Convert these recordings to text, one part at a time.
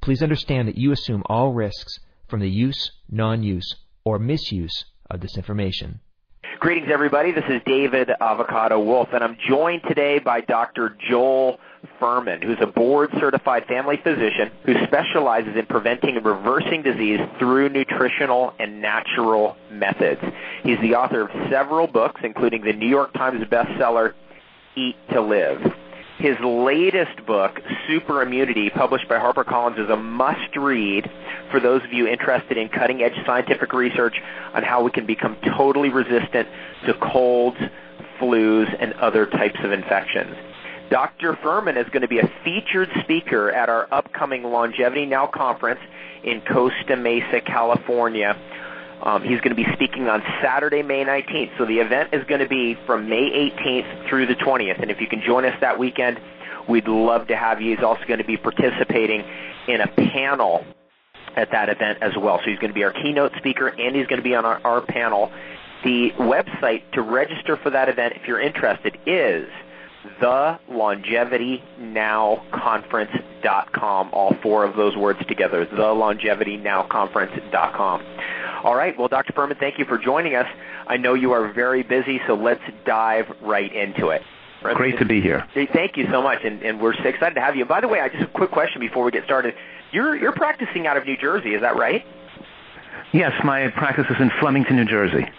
Please understand that you assume all risks from the use, non-use, or misuse of this information. Greetings, everybody. This is David Avocado Wolfe, and I'm joined today by Dr. Joel Fuhrman, who's a board-certified family physician who specializes in preventing and reversing disease through nutritional and natural methods. He's the author of several books, including the New York Times bestseller, Eat to Live. His latest book, Super Immunity, published by HarperCollins, is a must-read for those of you interested in cutting-edge scientific research on how we can become totally resistant to colds, flus, and other types of infections. Dr. Fuhrman is going to be a featured speaker at our upcoming Longevity Now conference in Costa Mesa, California um, he's going to be speaking on Saturday, May 19th. So the event is going to be from May 18th through the 20th. And if you can join us that weekend, we'd love to have you. He's also going to be participating in a panel at that event as well. So he's going to be our keynote speaker and he's going to be on our, our panel. The website to register for that event, if you're interested, is thelongevitynowconference.com. All four of those words together, thelongevitynowconference.com. All right. Well, Dr. Fuhrman, thank you for joining us. I know you are very busy, so let's dive right into it. Great to be here. Thank you so much, and, and we're so excited to have you. by the way, I just a quick question before we get started. You're you're practicing out of New Jersey, is that right? Yes, my practice is in Flemington, New Jersey.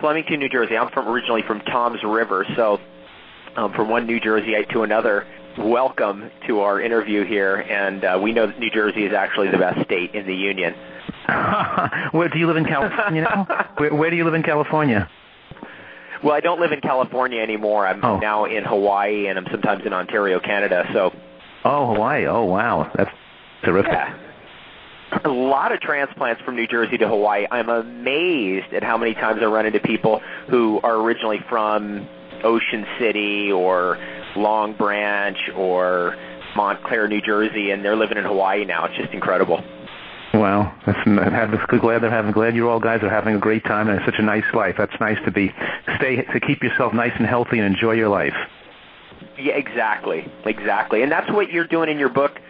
Flemington, New Jersey. I'm from originally from Toms River, so um, from one New Jersey to another. Welcome to our interview here, and uh, we know that New Jersey is actually the best state in the union. where do you live in California now? Where, where do you live in California? Well, I don't live in California anymore. I'm oh. now in Hawaii, and I'm sometimes in Ontario, Canada. So. Oh, Hawaii! Oh, wow, that's terrific. Yeah. A lot of transplants from New Jersey to Hawaii. I'm amazed at how many times I run into people who are originally from Ocean City or Long Branch or Montclair, New Jersey, and they're living in Hawaii now. It's just incredible. Well, that's, I'm glad they're having. Glad you all guys are having a great time and it's such a nice life. That's nice to be stay to keep yourself nice and healthy and enjoy your life. Yeah, exactly, exactly, and that's what you're doing in your book,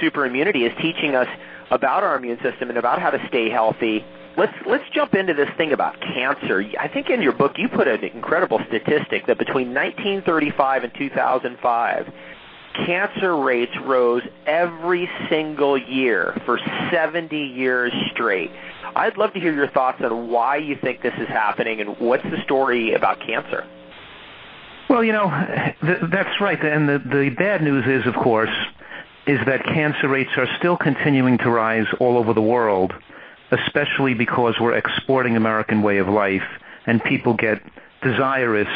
Super Immunity, is teaching us about our immune system and about how to stay healthy. Let's let's jump into this thing about cancer. I think in your book you put an incredible statistic that between 1935 and 2005 cancer rates rose every single year for 70 years straight. I'd love to hear your thoughts on why you think this is happening and what's the story about cancer. Well, you know, th- that's right. And the, the bad news is, of course, is that cancer rates are still continuing to rise all over the world, especially because we're exporting American way of life and people get desirous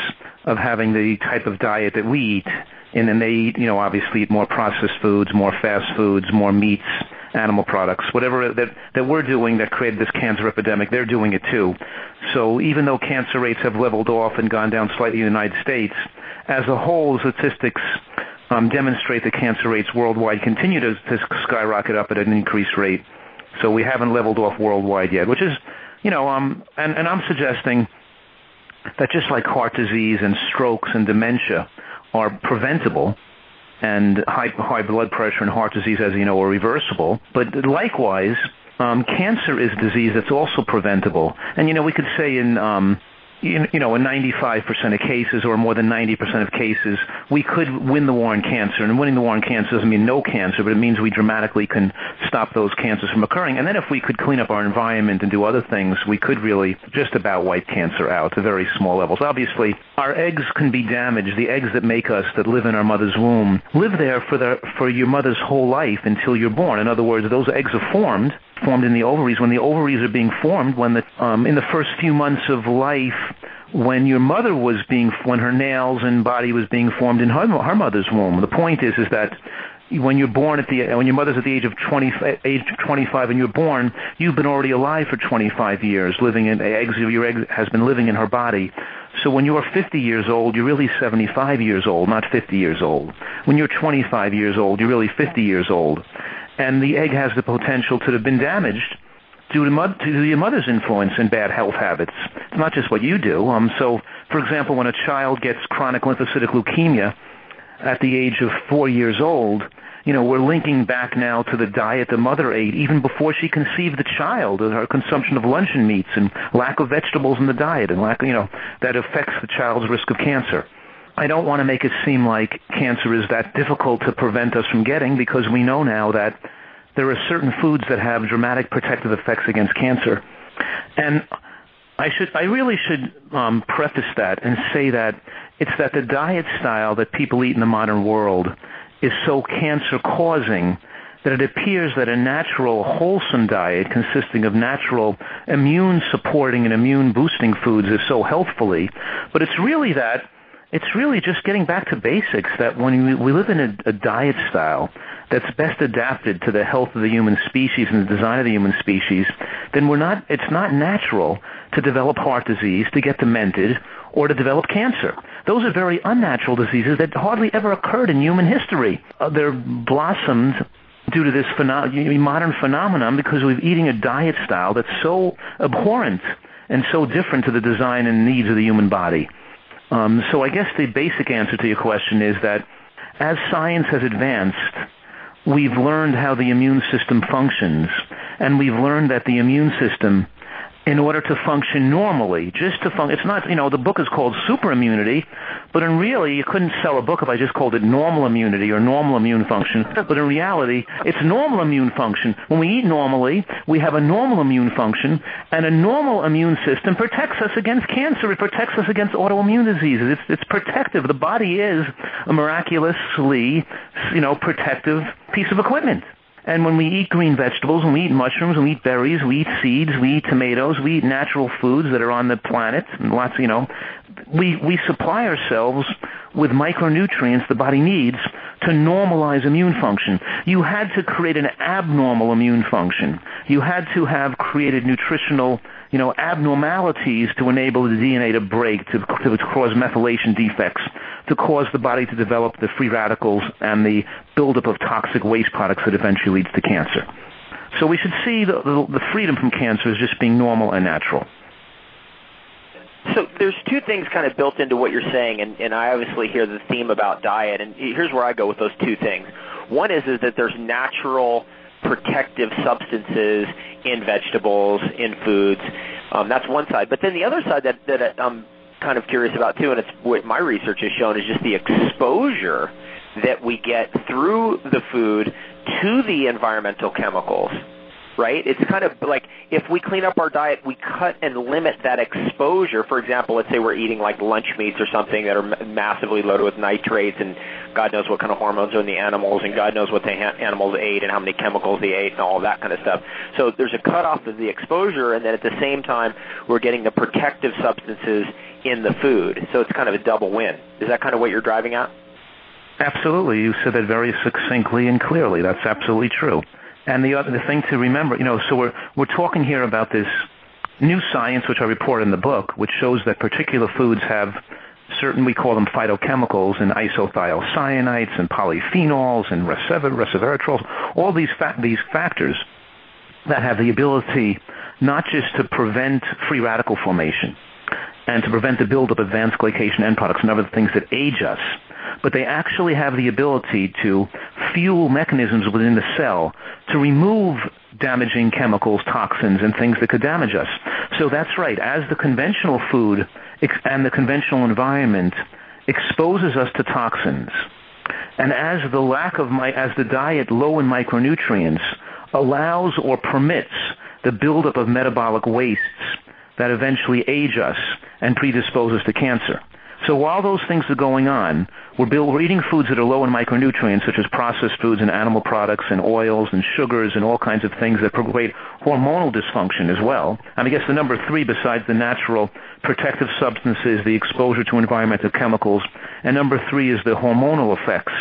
of having the type of diet that we eat and then they eat, you know, obviously eat more processed foods, more fast foods, more meats, animal products, whatever that that we're doing that created this cancer epidemic, they're doing it too. So even though cancer rates have leveled off and gone down slightly in the United States, as a whole, statistics um, demonstrate that cancer rates worldwide continue to, to skyrocket up at an increased rate. So we haven't leveled off worldwide yet, which is, you know, um, and, and I'm suggesting that just like heart disease and strokes and dementia, are preventable and high, high blood pressure and heart disease, as you know, are reversible. But likewise, um, cancer is disease that's also preventable. And, you know, we could say in um, in 95% of cases or more than 90% of cases, we could win the war on cancer. And winning the war on cancer doesn't mean no cancer, but it means we dramatically can stop those cancers from occurring. And then if we could clean up our environment and do other things, we could really just about wipe cancer out to very small levels. Obviously, our eggs can be damaged. The eggs that make us, that live in our mother's womb, live there for, the, for your mother's whole life until you're born. In other words, those eggs are formed formed in the ovaries when the ovaries are being formed when the um, in the first few months of life when your mother was being when her nails and body was being formed in her, her mother's womb the point is is that when you're born at the when your mother's at the age of 20 age 25 and you're born, you've been already alive for 25 years, living in eggs. Your egg has been living in her body. So when you're 50 years old, you're really 75 years old, not 50 years old. When you're 25 years old, you're really 50 years old, and the egg has the potential to have been damaged due to, mud, to your mother's influence and bad health habits. It's not just what you do. Um, so, for example, when a child gets chronic lymphocytic leukemia at the age of four years old, you know, we're linking back now to the diet the mother ate even before she conceived the child, and her consumption of luncheon meats and lack of vegetables in the diet and lack, you know, that affects the child's risk of cancer. I don't want to make it seem like cancer is that difficult to prevent us from getting because we know now that there are certain foods that have dramatic protective effects against cancer. And I should, I really should um, preface that and say that it's that the diet style that people eat in the modern world is so cancer causing that it appears that a natural wholesome diet consisting of natural immune supporting and immune boosting foods is so healthfully, but it's really that it's really just getting back to basics that when we, we live in a, a diet style that's best adapted to the health of the human species and the design of the human species, then we're not, it's not natural to develop heart disease, to get demented, or to develop cancer. Those are very unnatural diseases that hardly ever occurred in human history. Uh, they're blossomed due to this modern phenomenon because we're eating a diet style that's so abhorrent and so different to the design and needs of the human body. Um, so I guess the basic answer to your question is that as science has advanced, we've learned how the immune system functions, and we've learned that the immune system in order to function normally, just to function. It's not, you know, the book is called super immunity, but in really, you couldn't sell a book if I just called it normal immunity or normal immune function. But in reality, it's normal immune function. When we eat normally, we have a normal immune function, and a normal immune system protects us against cancer. It protects us against autoimmune diseases. It's, it's protective. The body is a miraculously, you know, protective piece of equipment. And when we eat green vegetables, and we eat mushrooms, and we eat berries, we eat seeds, we eat tomatoes, we eat natural foods that are on the planet, and lots, you know, we, we supply ourselves with micronutrients the body needs to normalize immune function. You had to create an abnormal immune function. You had to have created nutritional you know, abnormalities to enable the DNA to break, to, to cause methylation defects, to cause the body to develop the free radicals and the buildup of toxic waste products that eventually leads to cancer. So we should see the, the, the freedom from cancer as just being normal and natural. So there's two things kind of built into what you're saying, and, and I obviously hear the theme about diet, and here's where I go with those two things. One is is that there's natural protective substances in vegetables, in foods. Um, that's one side. But then the other side that, that I'm kind of curious about too, and it's what my research has shown, is just the exposure that we get through the food to the environmental chemicals right? It's kind of like if we clean up our diet, we cut and limit that exposure. For example, let's say we're eating like lunch meats or something that are massively loaded with nitrates and God knows what kind of hormones are in the animals and God knows what the ha- animals ate and how many chemicals they ate and all that kind of stuff. So there's a cutoff of the exposure and then at the same time we're getting the protective substances in the food. So it's kind of a double win. Is that kind of what you're driving at? Absolutely. You said that very succinctly and clearly. That's absolutely true. And the other the thing to remember, you know, so we're we're talking here about this new science, which I report in the book, which shows that particular foods have certain, we call them phytochemicals, and isothiocyanates and polyphenols and resveratrols, all these fa- these factors that have the ability not just to prevent free radical formation and to prevent the buildup of advanced glycation end products and other things that age us, but they actually have the ability to fuel mechanisms within the cell to remove damaging chemicals, toxins, and things that could damage us. So that's right. As the conventional food and the conventional environment exposes us to toxins, and as the lack of my, as the diet low in micronutrients allows or permits the buildup of metabolic wastes that eventually age us and predispose us to cancer. So while those things are going on, we're, eating foods that are low in micronutrients, such as processed foods and animal products and oils and sugars and all kinds of things that create hormonal dysfunction as well. And I guess the number three, besides the natural protective substances, the exposure to environmental chemicals, and number three is the hormonal effects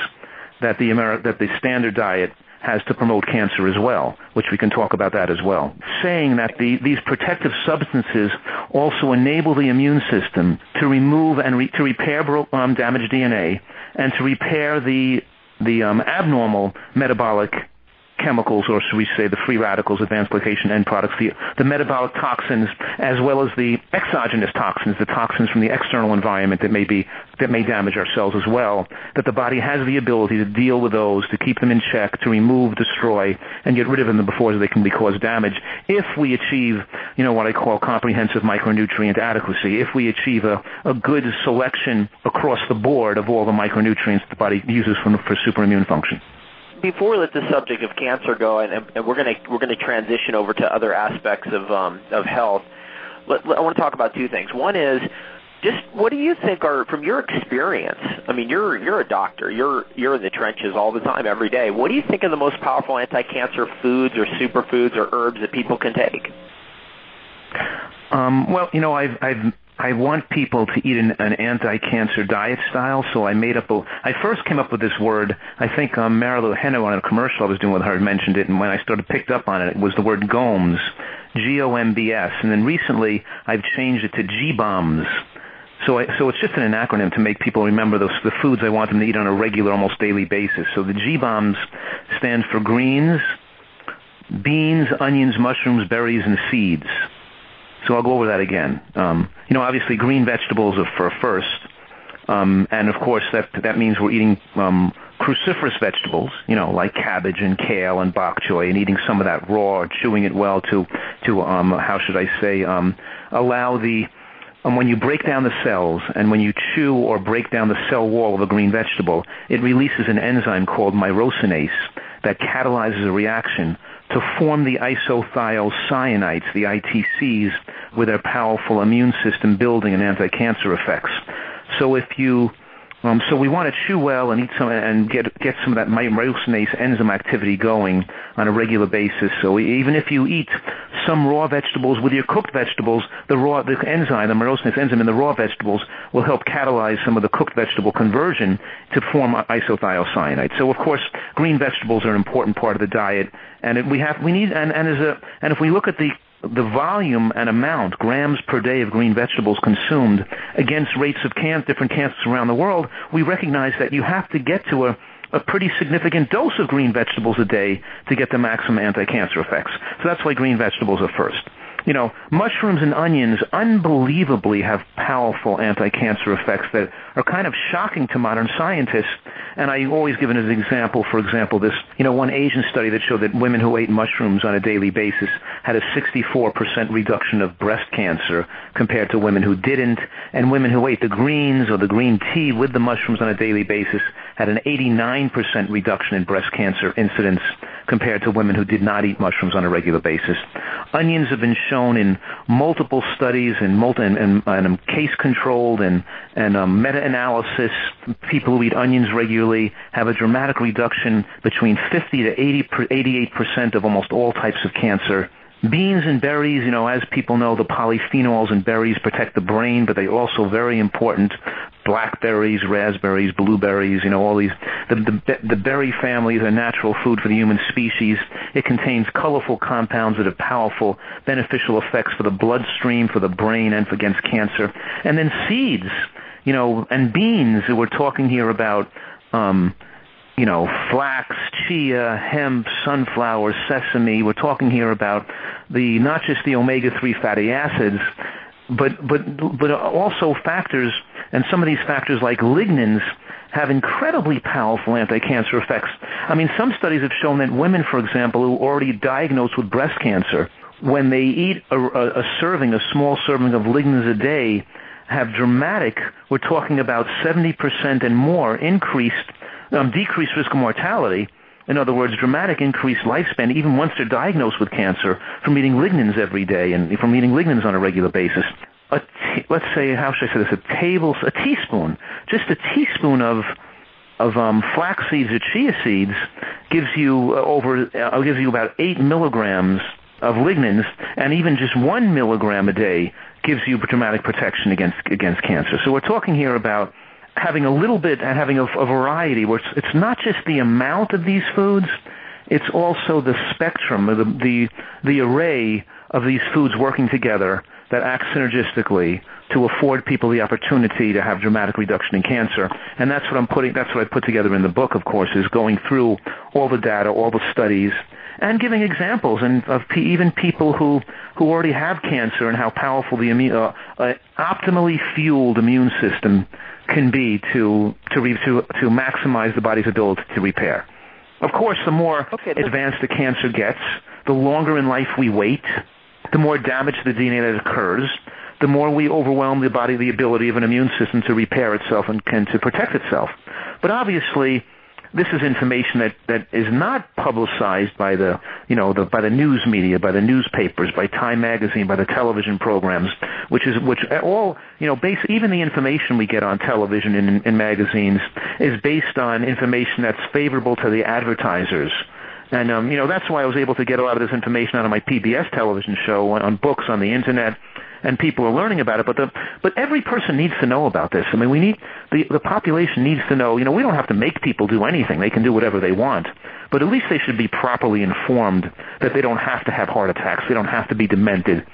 that the Ameri- that the standard diet has to promote cancer as well, which we can talk about that as well. Saying that the, these protective substances also enable the immune system to remove and re- to repair um, damaged DNA and to repair the the um, abnormal metabolic chemicals, or should we say the free radicals, advanced glycation end products, the, the metabolic toxins, as well as the exogenous toxins, the toxins from the external environment that may be that may damage our cells as well. That the body has the ability to deal with those, to keep them in check, to remove, destroy, and get rid of them before they can cause damage. If we achieve, you know, what I call comprehensive micronutrient adequacy, if we achieve a, a good selection across the board of all the micronutrients the body uses for, for superimmune function before we let the subject of cancer go, and, and we're going to we're going to transition over to other aspects of um, of health. Let, let, I want to talk about two things. One is just what do you think are from your experience? I mean, you're you're a doctor. You're you're in the trenches all the time, every day. What do you think are the most powerful anti-cancer foods or superfoods or herbs that people can take? Um, well, you know, I've I've I want people to eat an, an anti-cancer diet style, so I made up a. I first came up with this word. I think um, Marilu Henner on a commercial I was doing with her mentioned it, and when I started picked up on it, it was the word GOMBS, G-O-M-B-S, and then recently I've changed it to G-bombs. So, I, so it's just an acronym to make people remember those, the foods I want them to eat on a regular, almost daily basis. So the G-bombs stand for greens, beans, onions, mushrooms, berries, and seeds. So I'll go over that again. Um, you know, obviously green vegetables are for first, um, and of course that that means we're eating um, cruciferous vegetables, you know, like cabbage and kale and bok choy, and eating some of that raw, chewing it well to to um, how should I say um, allow the um, when you break down the cells and when you chew or break down the cell wall of a green vegetable, it releases an enzyme called myrosinase that catalyzes a reaction to form the isothiocyanates, the ITCs, with their powerful immune system building and anti-cancer effects. So if you um, so we want to chew well and eat some and get get some of that myrosinase enzyme activity going on a regular basis. So even if you eat some raw vegetables with your cooked vegetables, the raw the enzyme, the myrosinase enzyme in the raw vegetables will help catalyze some of the cooked vegetable conversion to form isothiocyanate. So of course, green vegetables are an important part of the diet, and we have we need and and as a and if we look at the the volume and amount, grams per day of green vegetables consumed against rates of can- different cancers around the world, we recognize that you have to get to a, a pretty significant dose of green vegetables a day to get the maximum anti-cancer effects. So that's why green vegetables are first you know, mushrooms and onions unbelievably have powerful anti-cancer effects that are kind of shocking to modern scientists. And I always give it as an example, for example, this, you know, one Asian study that showed that women who ate mushrooms on a daily basis had a 64% reduction of breast cancer compared to women who didn't. And women who ate the greens or the green tea with the mushrooms on a daily basis had an 89% reduction in breast cancer incidence compared to women who did not eat mushrooms on a regular basis. Onions have been shown in multiple studies and, multi, and, and, and case-controlled and, and um, meta-analysis. People who eat onions regularly have a dramatic reduction between 50 to 80, 88% of almost all types of cancer Beans and berries, you know, as people know, the polyphenols in berries protect the brain, but they're also very important. Blackberries, raspberries, blueberries, you know, all these. The, the, the berry family is a natural food for the human species. It contains colorful compounds that have powerful beneficial effects for the bloodstream, for the brain, and for against cancer. And then seeds, you know, and beans. We're talking here about. Um, you know, flax, chia, hemp, sunflower, sesame. We're talking here about the not just the omega-3 fatty acids, but but but also factors, and some of these factors like lignans have incredibly powerful anti-cancer effects. I mean, some studies have shown that women, for example, who are already diagnosed with breast cancer, when they eat a, a, a serving, a small serving of lignans a day, have dramatic, we're talking about 70% and more increased um, decreased risk of mortality. In other words, dramatic increased lifespan even once they're diagnosed with cancer from eating lignans every day and from eating lignans on a regular basis. A t- let's say, how should I say this? A table, a teaspoon, just a teaspoon of of um, flax seeds or chia seeds gives you uh, over uh, gives you about eight milligrams of lignans, and even just one milligram a day gives you dramatic protection against against cancer. So we're talking here about having a little bit and having a, a variety where it's, it's not just the amount of these foods, it's also the spectrum, the, the, the array of these foods working together that act synergistically to afford people the opportunity to have dramatic reduction in cancer. And that's what I'm putting, that's what I put together in the book, of course, is going through all the data, all the studies, and giving examples and of p- even people who, who already have cancer and how powerful the immune, uh, uh, optimally fueled immune system can be to, to, re- to, to maximize the body's ability to repair. Of course, the more okay, advanced the cancer gets, the longer in life we wait, the more damage to the DNA that occurs, the more we overwhelm the body the ability of an immune system to repair itself and, and to protect itself. But obviously, this is information that, that is not publicized by the you know the by the news media, by the newspapers, by Time magazine, by the television programs, which is which all you know base even the information we get on television and in magazines is based on information that's favorable to the advertisers. And um, you know that's why I was able to get a lot of this information out of my PBS television show, on, on books, on the internet, and people are learning about it. But the but every person needs to know about this. I mean, we need the the population needs to know. You know, we don't have to make people do anything; they can do whatever they want. But at least they should be properly informed that they don't have to have heart attacks, they don't have to be demented,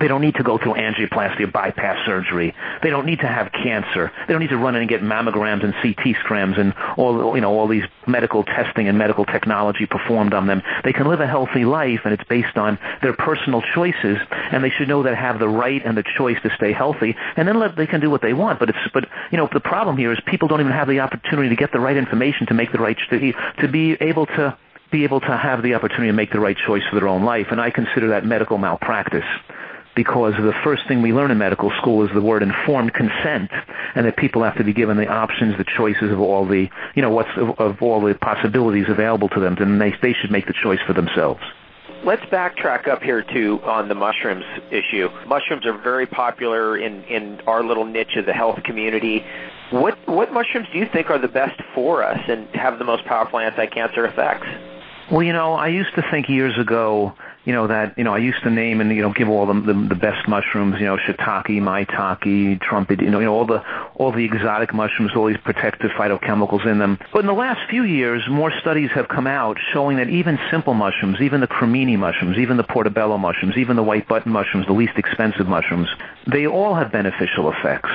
they don't need to go through angioplasty or bypass surgery. They don't need to have cancer. They don't need to run in and get mammograms and CT scans and all you know all these medical testing and medical technology performed on them. They can live a healthy life, and it's based on their personal choices. And they should know that have the right and the choice to stay healthy. And then let, they can do what they want. But it's but you know the problem here is people don't even have the opportunity to get the right information to make the right to, to be able to be able to have the opportunity to make the right choice for their own life. And I consider that medical malpractice because the first thing we learn in medical school is the word informed consent, and that people have to be given the options, the choices of all the, you know, what's of, of all the possibilities available to them, and they they should make the choice for themselves. Let's backtrack up here too on the mushrooms issue. Mushrooms are very popular in in our little niche of the health community. What what mushrooms do you think are the best for us and have the most powerful anti-cancer effects? Well, you know, I used to think years ago that you know I used to name and you know give all the the, best mushrooms you know shiitake, maitake, trumpet you know you know all the all the exotic mushrooms all these protective phytochemicals in them. But in the last few years, more studies have come out showing that even simple mushrooms, even the cremini mushrooms, even the portobello mushrooms, even the white button mushrooms, the least expensive mushrooms, they all have beneficial effects.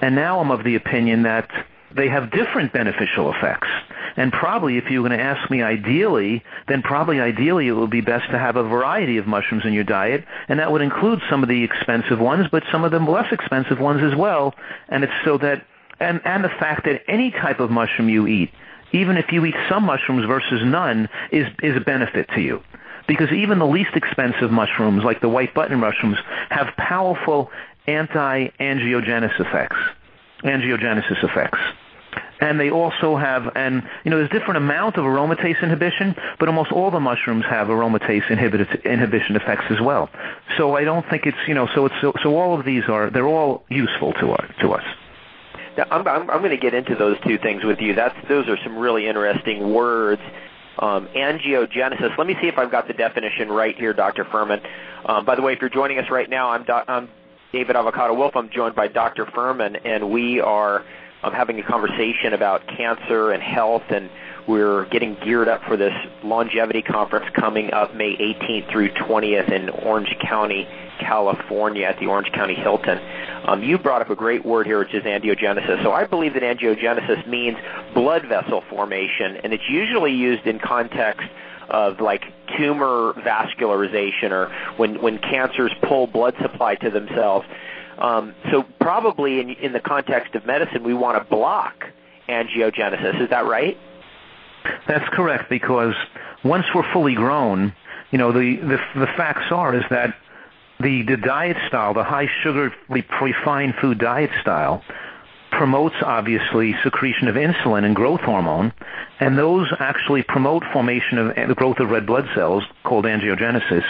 And now I'm of the opinion that they have different beneficial effects. And probably if you were going to ask me ideally, then probably ideally it would be best to have a variety of mushrooms in your diet, and that would include some of the expensive ones, but some of the less expensive ones as well. And it's so that, and, and the fact that any type of mushroom you eat, even if you eat some mushrooms versus none, is, is a benefit to you because even the least expensive mushrooms, like the white button mushrooms, have powerful anti-angiogenesis effects. Angiogenesis effects and they also have and you know there's different amount of aromatase inhibition but almost all the mushrooms have aromatase inhibition effects as well so i don't think it's you know so it's so, so all of these are they're all useful to us to us now, I'm, I'm, I'm going to get into those two things with you. That's those are some really interesting words. Um, angiogenesis. Let me see if I've got the definition right here, Dr. Fuhrman. Um, by the way, if you're joining us right now, I'm, do- I'm David Avocado Wolfe. I'm joined by Dr. Fuhrman, and we are um, having a conversation about cancer and health, and we're getting geared up for this longevity conference coming up May 18th through 20th in Orange County, California, at the Orange County Hilton. Um, you brought up a great word here, which is angiogenesis. So I believe that angiogenesis means blood vessel formation, and it's usually used in context of like tumor vascularization or when when cancers pull blood supply to themselves. Um, so probably in, in the context of medicine, we want to block angiogenesis. Is that right? That's correct because once we're fully grown, you know, the, the, the facts are is that the, the diet style, the high sugar refined food diet style, promotes obviously secretion of insulin and growth hormone, and those actually promote formation of the growth of red blood cells called angiogenesis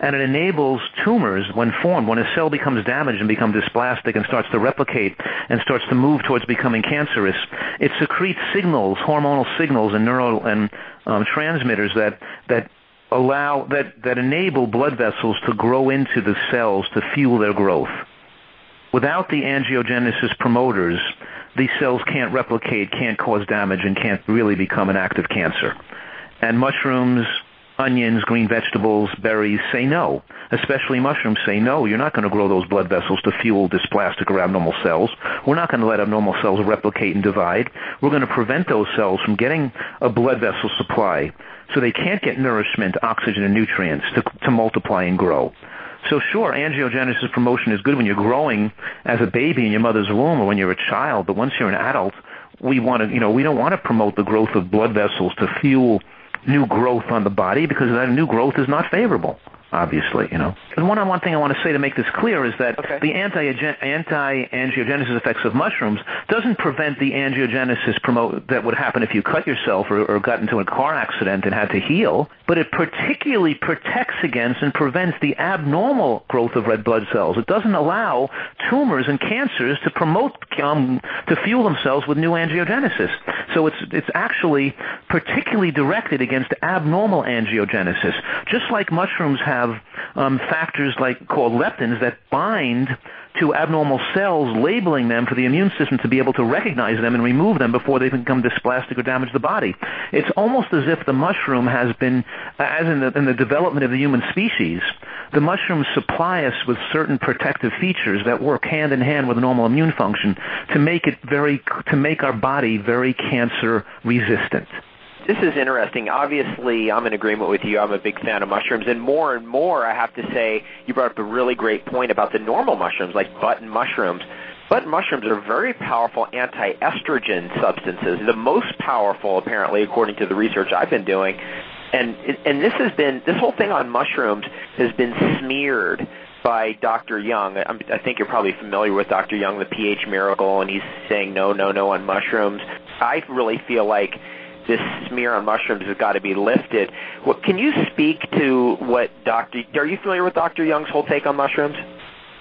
and it enables tumors when formed, when a cell becomes damaged and becomes dysplastic and starts to replicate and starts to move towards becoming cancerous, it secretes signals, hormonal signals and neural and um, transmitters that that allow that that enable blood vessels to grow into the cells to fuel their growth. Without the angiogenesis promoters, these cells can't replicate, can't cause damage, and can't really become an active cancer. And mushrooms, onions, green vegetables, berries say no. Especially mushrooms say no. You're not going to grow those blood vessels to fuel dysplastic or abnormal cells. We're not going to let abnormal cells replicate and divide. We're going to prevent those cells from getting a blood vessel supply so they can't get nourishment, oxygen, and nutrients to, to multiply and grow. So sure, angiogenesis promotion is good when you're growing as a baby in your mother's womb or when you're a child, but once you're an adult, we want to, you know, we don't want to promote the growth of blood vessels to fuel new growth on the body because that new growth is not favorable obviously, you know. And one on one thing I want to say to make this clear is that okay. the anti-angiogenesis effects of mushrooms doesn't prevent the angiogenesis promote that would happen if you cut yourself or, or got into a car accident and had to heal, but it particularly protects against and prevents the abnormal growth of red blood cells. It doesn't allow tumors and cancers to promote um, to fuel themselves with new angiogenesis. So it's it's actually particularly directed against abnormal angiogenesis, just like mushrooms have um, factors like called lectins that bind to abnormal cells, labeling them for the immune system to be able to recognize them and remove them before they become dysplastic or damage the body. It's almost as if the mushroom has been, as in the, in the development of the human species, the mushrooms supply us with certain protective features that work hand in hand with normal immune function to make it very, to make our body very cancer resistant. This is interesting. Obviously, I'm in agreement with you. I'm a big fan of mushrooms, and more and more, I have to say, you brought up a really great point about the normal mushrooms, like button mushrooms. Button mushrooms are very powerful anti-estrogen substances, the most powerful, apparently, according to the research I've been doing. And and this has been this whole thing on mushrooms has been smeared by Dr. Young. I think you're probably familiar with Dr. Young, the pH miracle, and he's saying no, no, no on mushrooms. I really feel like this smear on mushrooms has got to be lifted. What, can you speak to what Dr. Are you familiar with Dr. Young's whole take on mushrooms?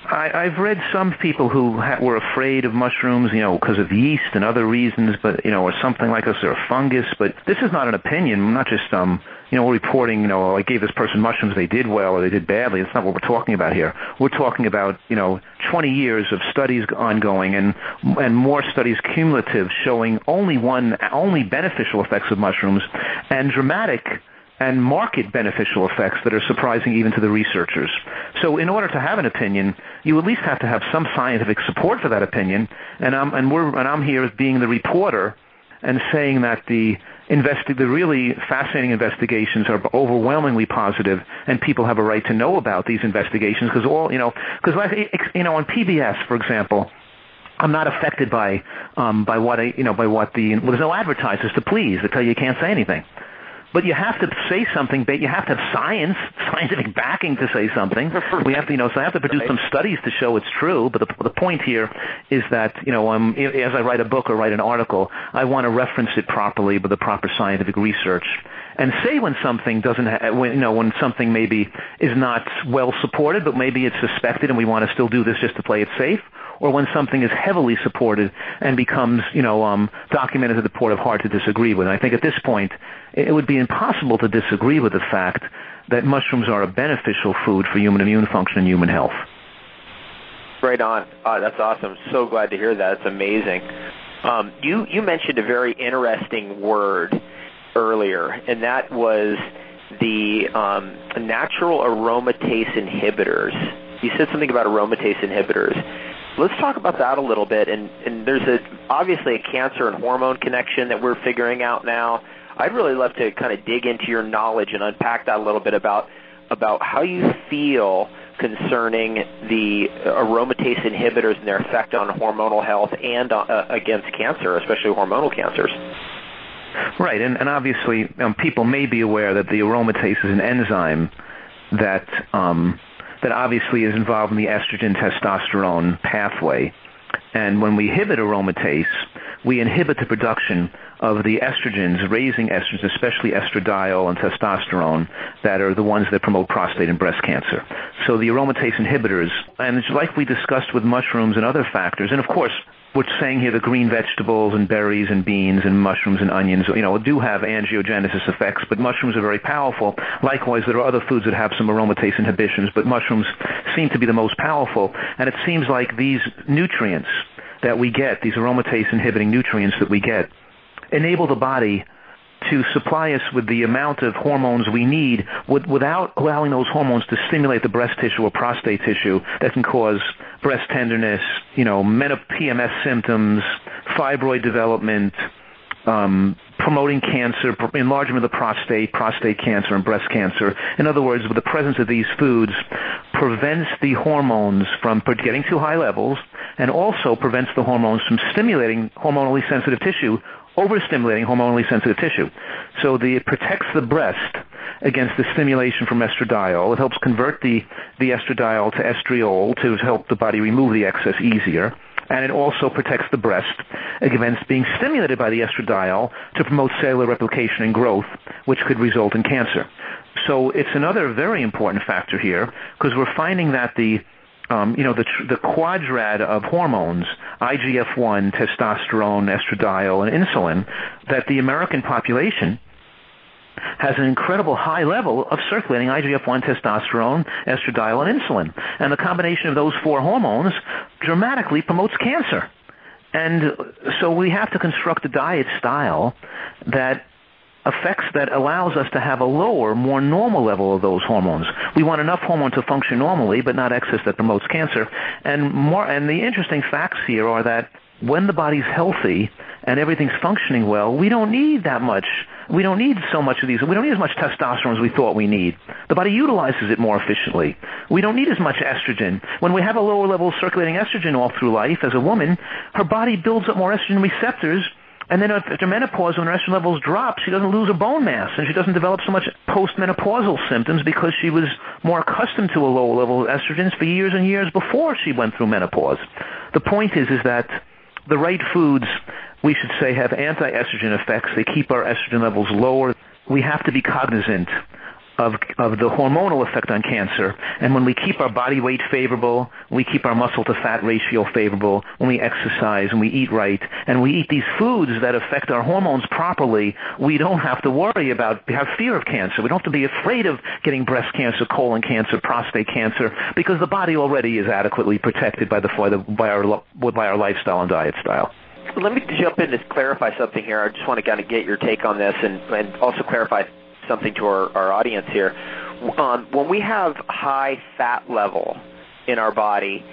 I, I've read some people who ha- were afraid of mushrooms, you know, because of yeast and other reasons, but you know, or something like this, or fungus. But this is not an opinion. I'm not just um, you know, reporting, you know, I gave this person mushrooms, they did well or they did badly. That's not what we're talking about here. We're talking about, you know, 20 years of studies ongoing and and more studies cumulative showing only one, only beneficial effects of mushrooms and dramatic and market beneficial effects that are surprising even to the researchers. So in order to have an opinion, you at least have to have some scientific support for that opinion. And I'm, and we're, and I'm here as being the reporter and saying that the investi- the really fascinating investigations are overwhelmingly positive, and people have a right to know about these investigations because all you know, because you know on PBS, for example. I'm not affected by um, by what I, you know by what the well, there's no advertisers to please that tell you you can't say anything. But you have to say something. But you have to have science, scientific backing to say something. We have to, you know, so I have to produce some studies to show it's true. But the, the point here is that, you know, um, as I write a book or write an article, I want to reference it properly with the proper scientific research and say when something doesn't, ha- when, you know, when something maybe is not well supported, but maybe it's suspected, and we want to still do this just to play it safe or when something is heavily supported and becomes, you know, um, documented to the point of hard to disagree with. And I think at this point, it would be impossible to disagree with the fact that mushrooms are a beneficial food for human immune function and human health. Right on. Oh, that's awesome. So glad to hear that. It's amazing. Um, you you mentioned a very interesting word earlier, and that was the um, natural aromatase inhibitors. You said something about aromatase inhibitors. Let's talk about that a little bit. And, there's obviously a cancer and hormone connection that we're figuring out now. I'd really love to kind of dig into your knowledge and unpack that a little bit about about how you feel concerning the aromatase inhibitors and their effect on hormonal health and uh, against cancer, especially hormonal cancers. Right, and, and obviously um, people may be aware that the aromatase is an enzyme that um, that obviously is involved in the estrogen testosterone pathway. And when we inhibit aromatase, we inhibit the production of the estrogens, raising estrogens, especially estradiol and testosterone, that are the ones that promote prostate and breast cancer. So the aromatase inhibitors, and it's like we discussed with mushrooms and other factors, and of course, we're saying here the green vegetables and berries and beans and mushrooms and onions, you know, do have angiogenesis effects, but mushrooms are very powerful. Likewise, there are other foods that have some aromatase inhibitions, but mushrooms seem to be the most powerful. And it seems like these nutrients that we get, these aromatase inhibiting nutrients that we get, enable the body to supply us with the amount of hormones we need without allowing those hormones to stimulate the breast tissue or prostate tissue that can cause breast tenderness, you know, PMS symptoms, fibroid development, um, promoting cancer, enlargement of the prostate, prostate cancer, and breast cancer. In other words, with the presence of these foods prevents the hormones from getting too high levels and also prevents the hormones from stimulating hormonally sensitive tissue, overstimulating hormonally sensitive tissue. So the, it protects the breast against the stimulation from estradiol. It helps convert the, the estradiol to estriol to help the body remove the excess easier and it also protects the breast against being stimulated by the estradiol to promote cellular replication and growth, which could result in cancer. So it's another very important factor here because we're finding that the um, you know, the, the quadrant of hormones, IGF-1, testosterone, estradiol, and insulin, that the American population has an incredible high level of circulating IGF-1, testosterone, estradiol, and insulin. And the combination of those four hormones dramatically promotes cancer. And so we have to construct a diet style that affects that allows us to have a lower, more normal level of those hormones. We want enough hormone to function normally, but not excess that promotes cancer. And more, and the interesting facts here are that when the body's healthy and everything's functioning well, we don't need that much we don't need so much of these. We don't need as much testosterone as we thought we need. The body utilizes it more efficiently. We don't need as much estrogen. When we have a lower level of circulating estrogen all through life as a woman, her body builds up more estrogen receptors and then after menopause, when her estrogen levels drop, she doesn't lose her bone mass, and she doesn't develop so much postmenopausal symptoms because she was more accustomed to a lower level of estrogens for years and years before she went through menopause. The point is, is that the right foods we should say have anti-estrogen effects. They keep our estrogen levels lower. We have to be cognizant of, of the hormonal effect on cancer. And when we keep our body weight favorable, we keep our muscle to fat ratio favorable, when we exercise and we eat right, and we eat these foods that affect our hormones properly, we don't have to worry about, have fear of cancer. We don't have to be afraid of getting breast cancer, colon cancer, prostate cancer, because the body already is adequately protected by, the, by, the, by, our, by our lifestyle and diet style let me jump in to clarify something here. I just want to kind of get your take on this and, and also clarify something to our, our audience here. Um, when we have high fat level in our body,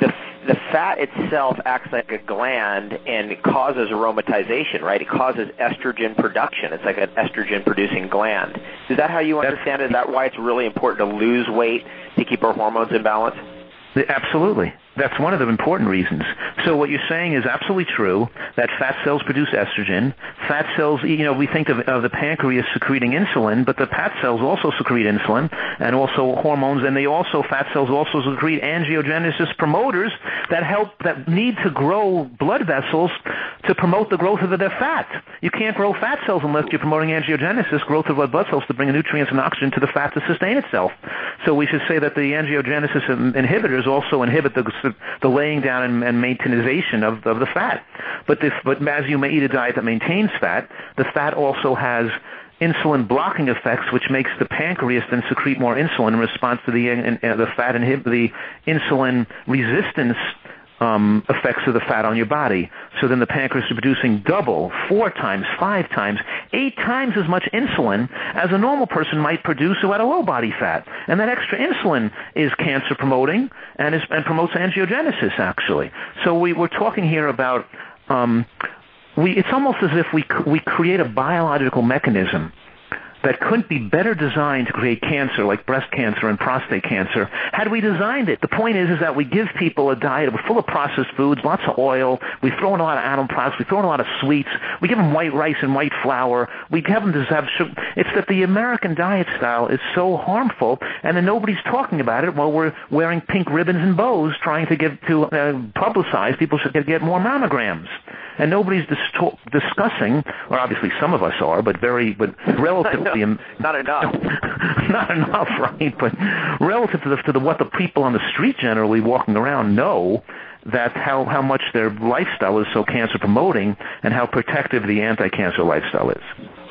the the fat itself acts like a gland and it causes aromatization, right? It causes estrogen production. It's like an estrogen producing gland. Is that how you understand it? Is that why it's really important to lose weight to keep our hormones in balance? Absolutely. That's one of the important reasons. So what you're saying is absolutely true that fat cells produce estrogen. Fat cells, you know, we think of, of the pancreas secreting insulin, but the fat cells also secrete insulin and also hormones, and they also, fat cells also secrete angiogenesis promoters that help, that need to grow blood vessels to promote the growth of their fat. You can't grow fat cells unless you're promoting angiogenesis, growth of blood cells to bring nutrients and oxygen to the fat to sustain itself. So we should say that the angiogenesis inhibitors also inhibit the the laying down and, and maintenance of, of the fat. But, this, but as you may eat a diet that maintains fat, the fat also has insulin blocking effects, which makes the pancreas then secrete more insulin in response to the, uh, the fat inhib- the insulin resistance um, effects of the fat on your body. So then the pancreas is producing double, four times, five times, eight times as much insulin as a normal person might produce who had a low body fat. And that extra insulin is cancer promoting and, is, and promotes angiogenesis actually. So we, we're talking here about um, we, it's almost as if we, we create a biological mechanism that couldn't be better designed to create cancer like breast cancer and prostate cancer had we designed it. The point is, is that we give people a diet full of processed foods, lots of oil. We throw in a lot of animal products. We throw in a lot of sweets. We give them white rice and white flour. We have them to have sugar. It's that the American diet style is so harmful, and then nobody's talking about it while we're wearing pink ribbons and bows, trying to get to uh, publicize people should get more mammograms and nobody's dis- discussing, or obviously some of us are, but very, but relatively, not enough, not enough, right? But relative to the, to the what the people on the street generally walking around know, that how how much their lifestyle is so cancer promoting, and how protective the anti-cancer lifestyle is.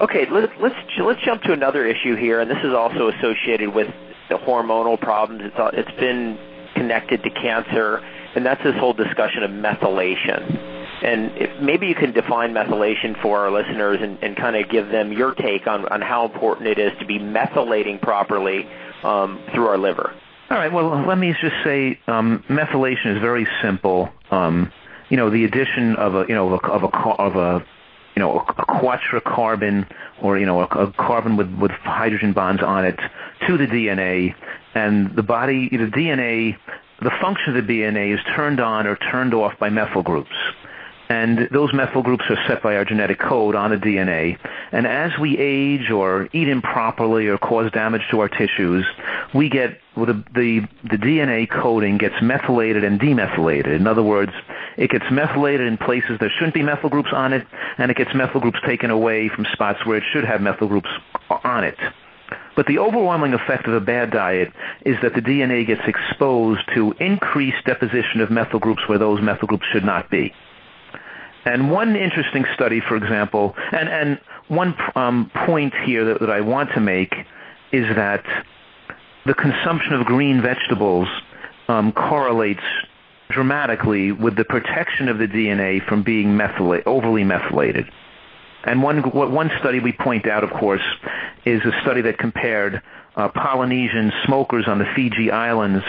Okay, let, let's let's jump to another issue here, and this is also associated with the hormonal problems. It's it's been connected to cancer and that's this whole discussion of methylation. And maybe you can define methylation for our listeners and, kind of give them your take on, how important it is to be methylating properly um, through our liver. All right. Well, let me just say um, methylation is very simple. Um, you know, the addition of a you know of a of a, you know a quatracarbon or you know a, carbon with with hydrogen bonds on it to the DNA, and the body the DNA the function of the DNA is turned on or turned off by methyl groups and those methyl groups are set by our genetic code on the DNA. And as we age or eat improperly or cause damage to our tissues, we get well, the, the the DNA coding gets methylated and demethylated. In other words, it gets methylated in places there shouldn't be methyl groups on it, and it gets methyl groups taken away from spots where it should have methyl groups on it. But the overwhelming effect of a bad diet is that the DNA gets exposed to increased deposition of methyl groups where those methyl groups should not be. And one interesting study, for example, and, and one um, point here that, that I want to make is that the consumption of green vegetables um, correlates dramatically with the protection of the DNA from being methyla- overly methylated. And one, one study we point out, of course, is a study that compared uh, Polynesian smokers on the Fiji Islands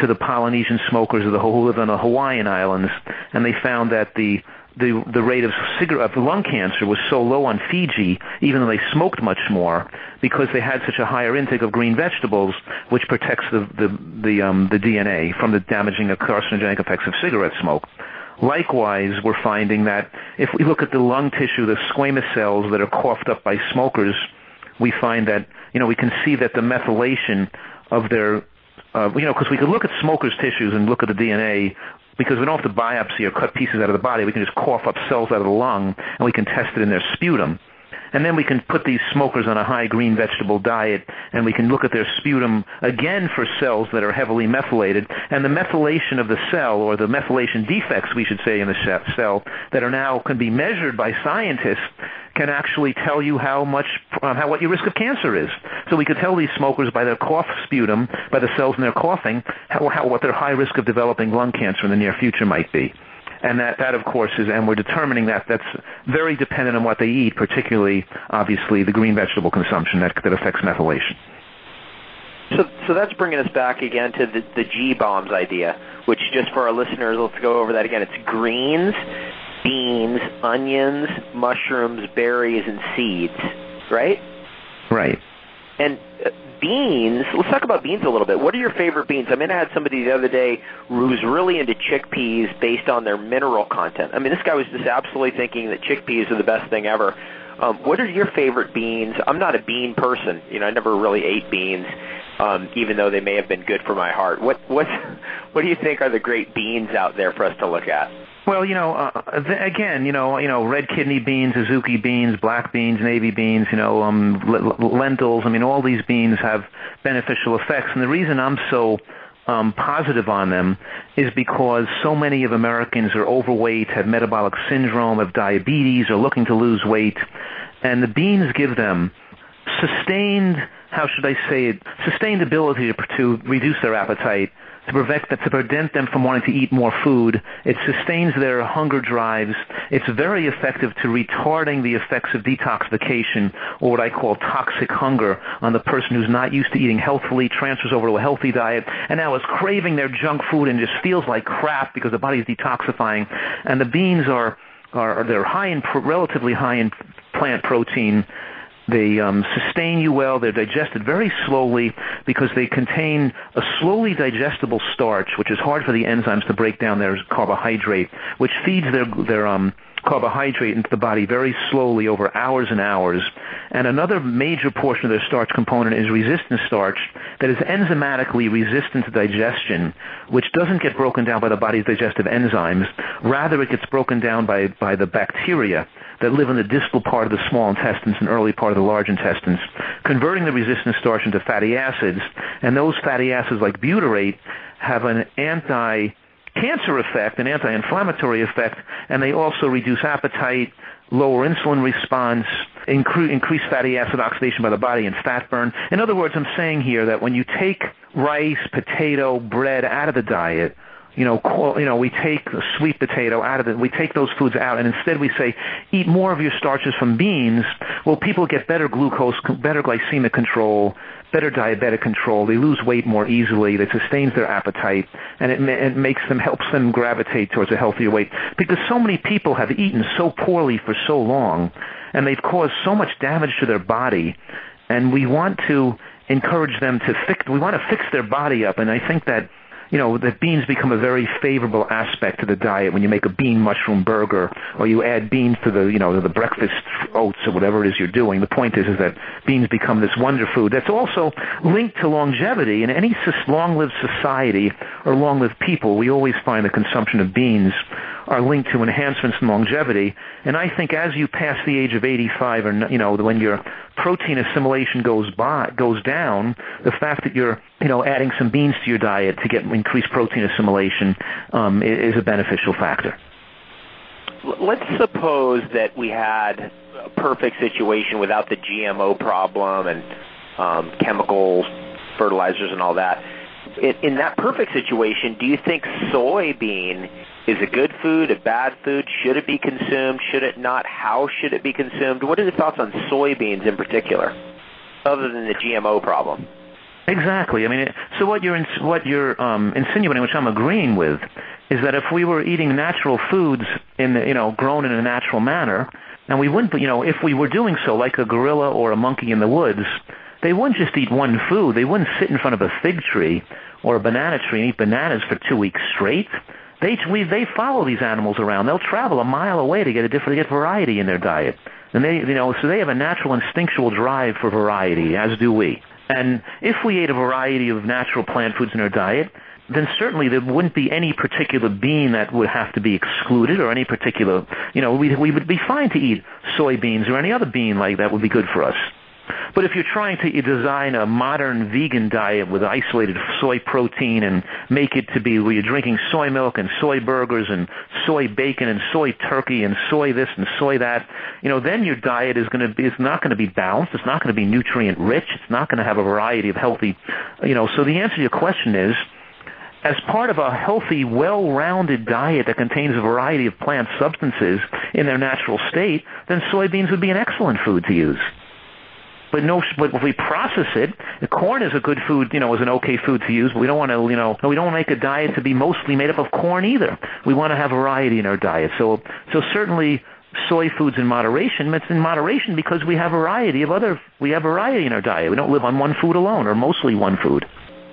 to the Polynesian smokers who live on the Hawaiian Islands, and they found that the the the rate of cigarette of lung cancer was so low on Fiji, even though they smoked much more, because they had such a higher intake of green vegetables, which protects the the the, um, the DNA from the damaging carcinogenic effects of cigarette smoke. Likewise, we're finding that if we look at the lung tissue, the squamous cells that are coughed up by smokers, we find that you know we can see that the methylation of their uh, you know, because we could look at smokers' tissues and look at the DNA because we don't have to biopsy or cut pieces out of the body. We can just cough up cells out of the lung, and we can test it in their sputum. And then we can put these smokers on a high green vegetable diet, and we can look at their sputum again for cells that are heavily methylated. And the methylation of the cell, or the methylation defects, we should say, in the cell, that are now can be measured by scientists, can actually tell you how much, uh, how what your risk of cancer is. So we could tell these smokers by their cough sputum, by the cells in their coughing, how, how what their high risk of developing lung cancer in the near future might be. And that that of course is and we're determining that that's very dependent on what they eat particularly obviously the green vegetable consumption that that affects methylation. So so that's bringing us back again to the the G-BOMBS idea which just for our listeners let's go over that again. It's greens beans onions mushrooms berries and seeds right right and uh, beans, let's talk about beans a little bit. What are your favorite beans? I mean, I had somebody the other day who was really into chickpeas based on their mineral content. I mean, this guy was just absolutely thinking that chickpeas are the best thing ever. Um, what are your favorite beans? I'm not a bean person. You know, I never really ate beans, um, even though they may have been good for my heart. What what what do you think are the great beans out there for us to look at? Well, you know, uh, th- again, you know, you know, red kidney beans, azuki beans, black beans, navy beans, you know, um, l- lentils. I mean, all these beans have beneficial effects, and the reason I'm so um, positive on them is because so many of Americans are overweight, have metabolic syndrome, have diabetes, are looking to lose weight, and the beans give them sustained, how should I say it, sustained ability to, to reduce their appetite to prevent to prevent them from wanting to eat more food. It sustains their hunger drives. It's very effective to retarding the effects of detoxification or what I call toxic hunger on the person who's not used to eating healthfully, transfers over to a healthy diet, and now is craving their junk food and just feels like crap because the body is detoxifying. And the beans are are they're high in relatively high in plant protein they um, sustain you well. They're digested very slowly because they contain a slowly digestible starch, which is hard for the enzymes to break down their carbohydrate, which feeds their their um, carbohydrate into the body very slowly over hours and hours. And another major portion of their starch component is resistant starch that is enzymatically resistant to digestion, which doesn't get broken down by the body's digestive enzymes. Rather, it gets broken down by, by the bacteria that live in the distal part of the small intestines and early part of the large intestines, converting the resistant starch into fatty acids. And those fatty acids, like butyrate, have an anti cancer effect, an anti-inflammatory effect, and they also reduce appetite, lower insulin response, incre- increase fatty acid oxidation by the body and fat burn. In other words, I'm saying here that when you take rice, potato, bread out of the diet, you know, you know, we take sweet potato out of it. We take those foods out, and instead we say eat more of your starches from beans. Well, people get better glucose, better glycemic control, better diabetic control. They lose weight more easily. It sustains their appetite, and it, it makes them helps them gravitate towards a healthier weight because so many people have eaten so poorly for so long, and they've caused so much damage to their body, and we want to encourage them to fix. We want to fix their body up, and I think that you know, that beans become a very favorable aspect to the diet when you make a bean mushroom burger or you add beans to the, you know, the breakfast oats or whatever it is you're doing. The point is, is that beans become this wonder food that's also linked to longevity. In any long-lived society or long-lived people, we always find the consumption of beans are linked to enhancements in longevity. And I think as you pass the age of 85, or you know, when your protein assimilation goes by goes down, the fact that you're you know adding some beans to your diet to get increased protein assimilation um, is a beneficial factor. Let's suppose that we had a perfect situation without the GMO problem and um, chemicals, fertilizers, and all that. In, in that perfect situation, do you think soybean is it good food, a bad food? Should it be consumed? Should it not? How should it be consumed? What are your thoughts on soybeans in particular, other than the GMO problem? Exactly. I mean, so what you're what you're um, insinuating, which I'm agreeing with, is that if we were eating natural foods in the, you know grown in a natural manner, and we wouldn't, you know, if we were doing so like a gorilla or a monkey in the woods, they wouldn't just eat one food. They wouldn't sit in front of a fig tree or a banana tree and eat bananas for two weeks straight. They we, they follow these animals around. They'll travel a mile away to get a different to get variety in their diet. And they you know so they have a natural instinctual drive for variety, as do we. And if we ate a variety of natural plant foods in our diet, then certainly there wouldn't be any particular bean that would have to be excluded or any particular, you know, we, we would be fine to eat soybeans or any other bean like that would be good for us. But if you're trying to design a modern vegan diet with isolated soy protein and make it to be where you're drinking soy milk and soy burgers and soy bacon and soy turkey and soy this and soy that, you know, then your diet is going to be, it's not going to be balanced. It's not going to be nutrient rich. It's not going to have a variety of healthy, you know, so the answer to your question is, as part of a healthy, well-rounded diet that contains a variety of plant substances in their natural state, then soybeans would be an excellent food to use but no, but if we process it, corn is a good food, you know, is an okay food to use. But we don't want to, you know, we don't want to make a diet to be mostly made up of corn either. We want to have variety in our diet. So, so certainly soy foods in moderation. It's in moderation because we have variety of other, we have variety in our diet. We don't live on one food alone or mostly one food.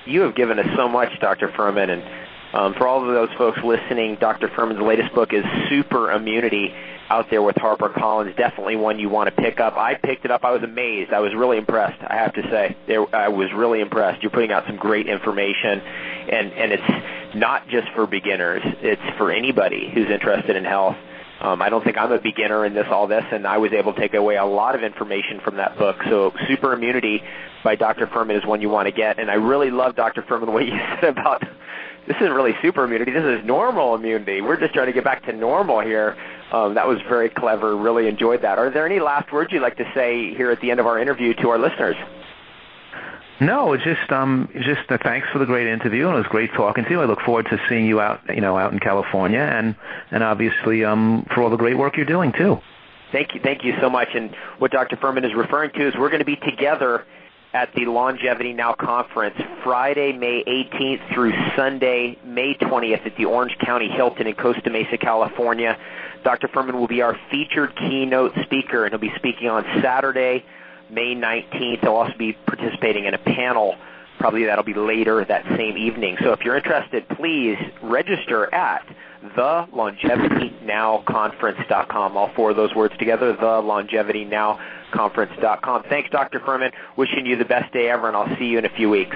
You have given us so much, Dr. Fuhrman, and for all of those folks listening, Dr. Fuhrman's latest book is Super Immunity out there with HarperCollins. Definitely one you want to pick up. I picked it up. I was amazed. I was really impressed. I have to say, I was really impressed. You're putting out some great information, and and it's not just for beginners. It's for anybody who's interested in health. Um, I don't think I'm a beginner in this all this, and I was able to take away a lot of information from that book. So, Super Immunity by Dr. Fuhrman is one you want to get, and I really love Dr. Fuhrman what you said about this isn't really super immunity. This is normal immunity. We're just trying to get back to normal here. Um, that was very clever. Really enjoyed that. Are there any last words you'd like to say here at the end of our interview to our listeners? No, it's just um, just uh, thanks for the great interview, and it was great talking to you. I look forward to seeing you out, you know, out in California, and and obviously um, for all the great work you're doing too. Thank you, thank you so much. And what Dr. Fuhrman is referring to is we're going to be together at the Longevity Now conference Friday, May 18th through Sunday, May 20th at the Orange County Hilton in Costa Mesa, California. Dr. Fuhrman will be our featured keynote speaker, and he'll be speaking on Saturday, May 19th. He'll also be participating in a panel. Probably that'll be later that same evening. So if you're interested, please register at thelongevitynowconference.com. All four of those words together, thelongevitynowconference.com. Thanks, Dr. Fuhrman. Wishing you the best day ever, and I'll see you in a few weeks.